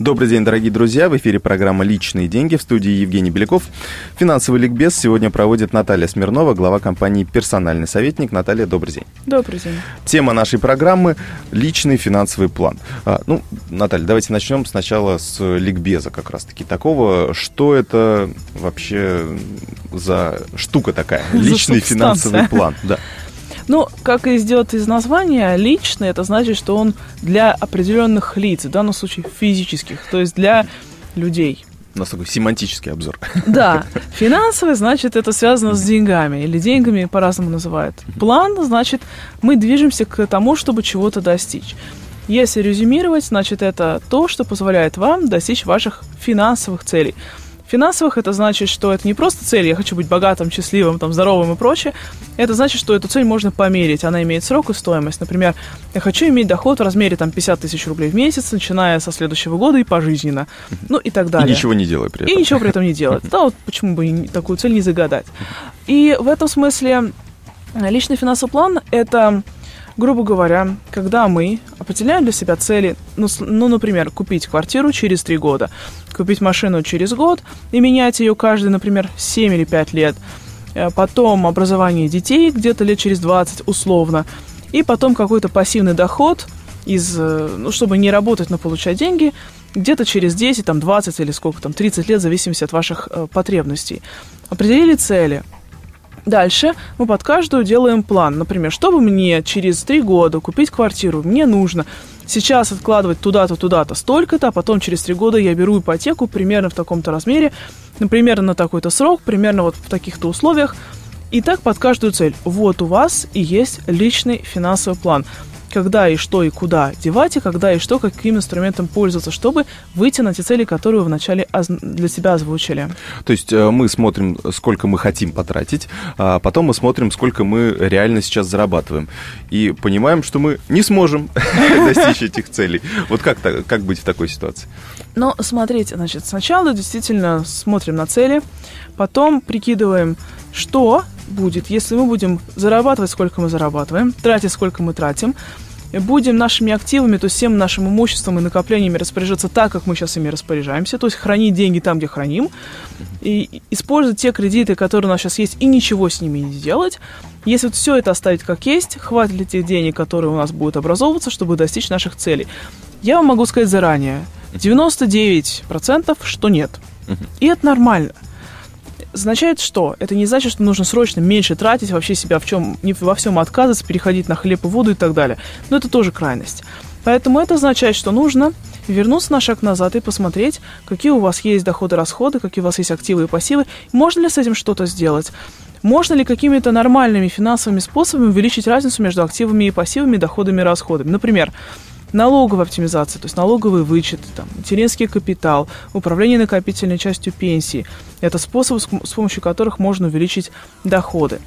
Добрый день, дорогие друзья. В эфире программа «Личные деньги» в студии Евгений Беляков. Финансовый ликбез сегодня проводит Наталья Смирнова, глава компании «Персональный советник». Наталья, добрый день. Добрый день. Тема нашей программы – личный финансовый план. А, ну, Наталья, давайте начнем сначала с ликбеза как раз-таки такого. Что это вообще за штука такая? Личный финансовый план. Да. Ну, как и идет из названия, личный, это значит, что он для определенных лиц, в данном случае физических, то есть для людей. У нас такой семантический обзор. Да. Финансовый, значит, это связано с деньгами. Или деньгами по-разному называют. План, значит, мы движемся к тому, чтобы чего-то достичь. Если резюмировать, значит, это то, что позволяет вам достичь ваших финансовых целей. Финансовых это значит, что это не просто цель, я хочу быть богатым, счастливым, там, здоровым и прочее. Это значит, что эту цель можно померить. Она имеет срок и стоимость. Например, я хочу иметь доход в размере там, 50 тысяч рублей в месяц, начиная со следующего года и пожизненно. Ну и так далее. И ничего не делай при этом. И ничего при этом не делать. Да, вот почему бы такую цель не загадать. И в этом смысле личный финансовый план – это грубо говоря, когда мы определяем для себя цели, ну, ну, например, купить квартиру через три года, купить машину через год и менять ее каждый, например, 7 или 5 лет, э, потом образование детей где-то лет через 20 условно, и потом какой-то пассивный доход из, э, ну, чтобы не работать, но получать деньги, где-то через 10, там, 20 или сколько там, 30 лет, в зависимости от ваших э, потребностей. Определили цели – Дальше мы под каждую делаем план. Например, чтобы мне через три года купить квартиру, мне нужно сейчас откладывать туда-то, туда-то столько-то, а потом через три года я беру ипотеку примерно в таком-то размере, примерно на такой-то срок, примерно вот в таких-то условиях. И так под каждую цель. Вот у вас и есть личный финансовый план когда и что и куда девать, и когда и что, каким инструментом пользоваться, чтобы выйти на те цели, которые вы вначале для себя озвучили. То есть э, мы смотрим, сколько мы хотим потратить, а потом мы смотрим, сколько мы реально сейчас зарабатываем. И понимаем, что мы не сможем достичь этих целей. Вот как, как быть в такой ситуации? Ну, смотрите, значит, сначала действительно смотрим на цели, потом прикидываем, что будет, если мы будем зарабатывать, сколько мы зарабатываем, тратить, сколько мы тратим, будем нашими активами, то есть всем нашим имуществом и накоплениями распоряжаться так, как мы сейчас ими распоряжаемся, то есть хранить деньги там, где храним, и использовать те кредиты, которые у нас сейчас есть, и ничего с ними не сделать. Если вот все это оставить как есть, хватит ли тех денег, которые у нас будут образовываться, чтобы достичь наших целей? Я вам могу сказать заранее, 99% что нет. И это нормально означает что? Это не значит, что нужно срочно меньше тратить, вообще себя в чем, не во всем отказываться, переходить на хлеб и воду и так далее. Но это тоже крайность. Поэтому это означает, что нужно вернуться на шаг назад и посмотреть, какие у вас есть доходы, расходы, какие у вас есть активы и пассивы, можно ли с этим что-то сделать. Можно ли какими-то нормальными финансовыми способами увеличить разницу между активами и пассивами, доходами и расходами? Например, налоговая оптимизация, то есть налоговые вычеты, там, материнский капитал, управление накопительной частью пенсии. Это способы, с помощью которых можно увеличить доходы.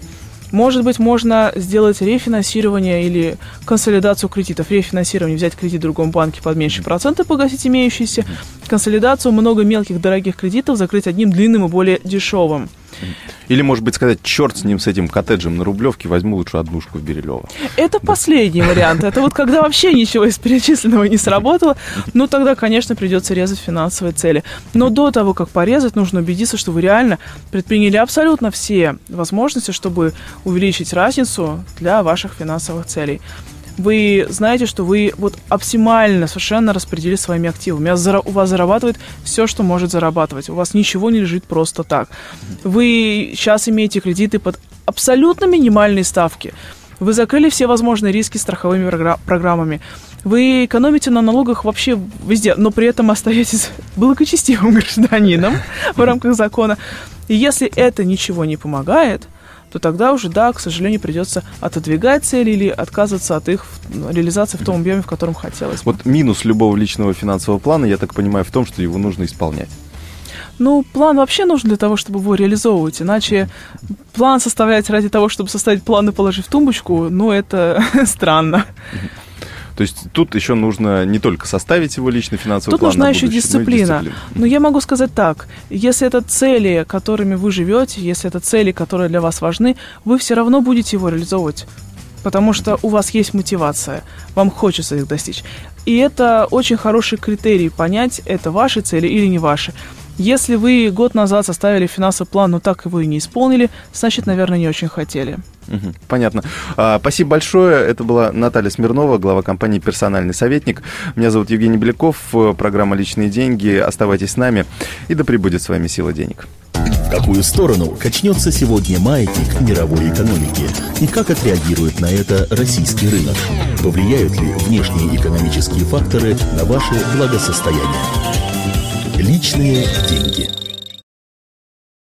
Может быть, можно сделать рефинансирование или консолидацию кредитов. Рефинансирование, взять кредит в другом банке под меньшие проценты, погасить имеющиеся. Консолидацию много мелких дорогих кредитов закрыть одним длинным и более дешевым. Или, может быть, сказать, черт с ним, с этим коттеджем на Рублевке, возьму лучше однушку в Бирюлево. Это да. последний вариант. Это вот когда вообще ничего из перечисленного не сработало, ну тогда, конечно, придется резать финансовые цели. Но до того, как порезать, нужно убедиться, что вы реально предприняли абсолютно все возможности, чтобы увеличить разницу для ваших финансовых целей вы знаете, что вы вот оптимально совершенно распределили своими активами. У вас зарабатывает все, что может зарабатывать. У вас ничего не лежит просто так. Вы сейчас имеете кредиты под абсолютно минимальные ставки. Вы закрыли все возможные риски страховыми программами. Вы экономите на налогах вообще везде, но при этом остаетесь благочестивым гражданином в рамках закона. И если это ничего не помогает, то тогда уже, да, к сожалению, придется отодвигать цели или отказываться от их реализации в том объеме, в котором хотелось. Вот минус любого личного финансового плана, я так понимаю, в том, что его нужно исполнять. Ну, план вообще нужен для того, чтобы его реализовывать. Иначе план составлять ради того, чтобы составить план и положить в тумбочку, ну, это странно. То есть тут еще нужно не только составить его личный финансовый тут план. Тут нужна на еще будущее, дисциплина. Но, дисциплина. но я могу сказать так. Если это цели, которыми вы живете, если это цели, которые для вас важны, вы все равно будете его реализовывать. Потому что у вас есть мотивация, вам хочется их достичь. И это очень хороший критерий понять, это ваши цели или не ваши. Если вы год назад составили финансовый план, но так его и не исполнили, значит, наверное, не очень хотели. Угу, понятно. А, спасибо большое. Это была Наталья Смирнова, глава компании «Персональный советник». Меня зовут Евгений Беляков. Программа «Личные деньги». Оставайтесь с нами, и да пребудет с вами сила денег. В какую сторону качнется сегодня маятник мировой экономики? И как отреагирует на это российский рынок? Повлияют ли внешние экономические факторы на ваше благосостояние? Личные деньги.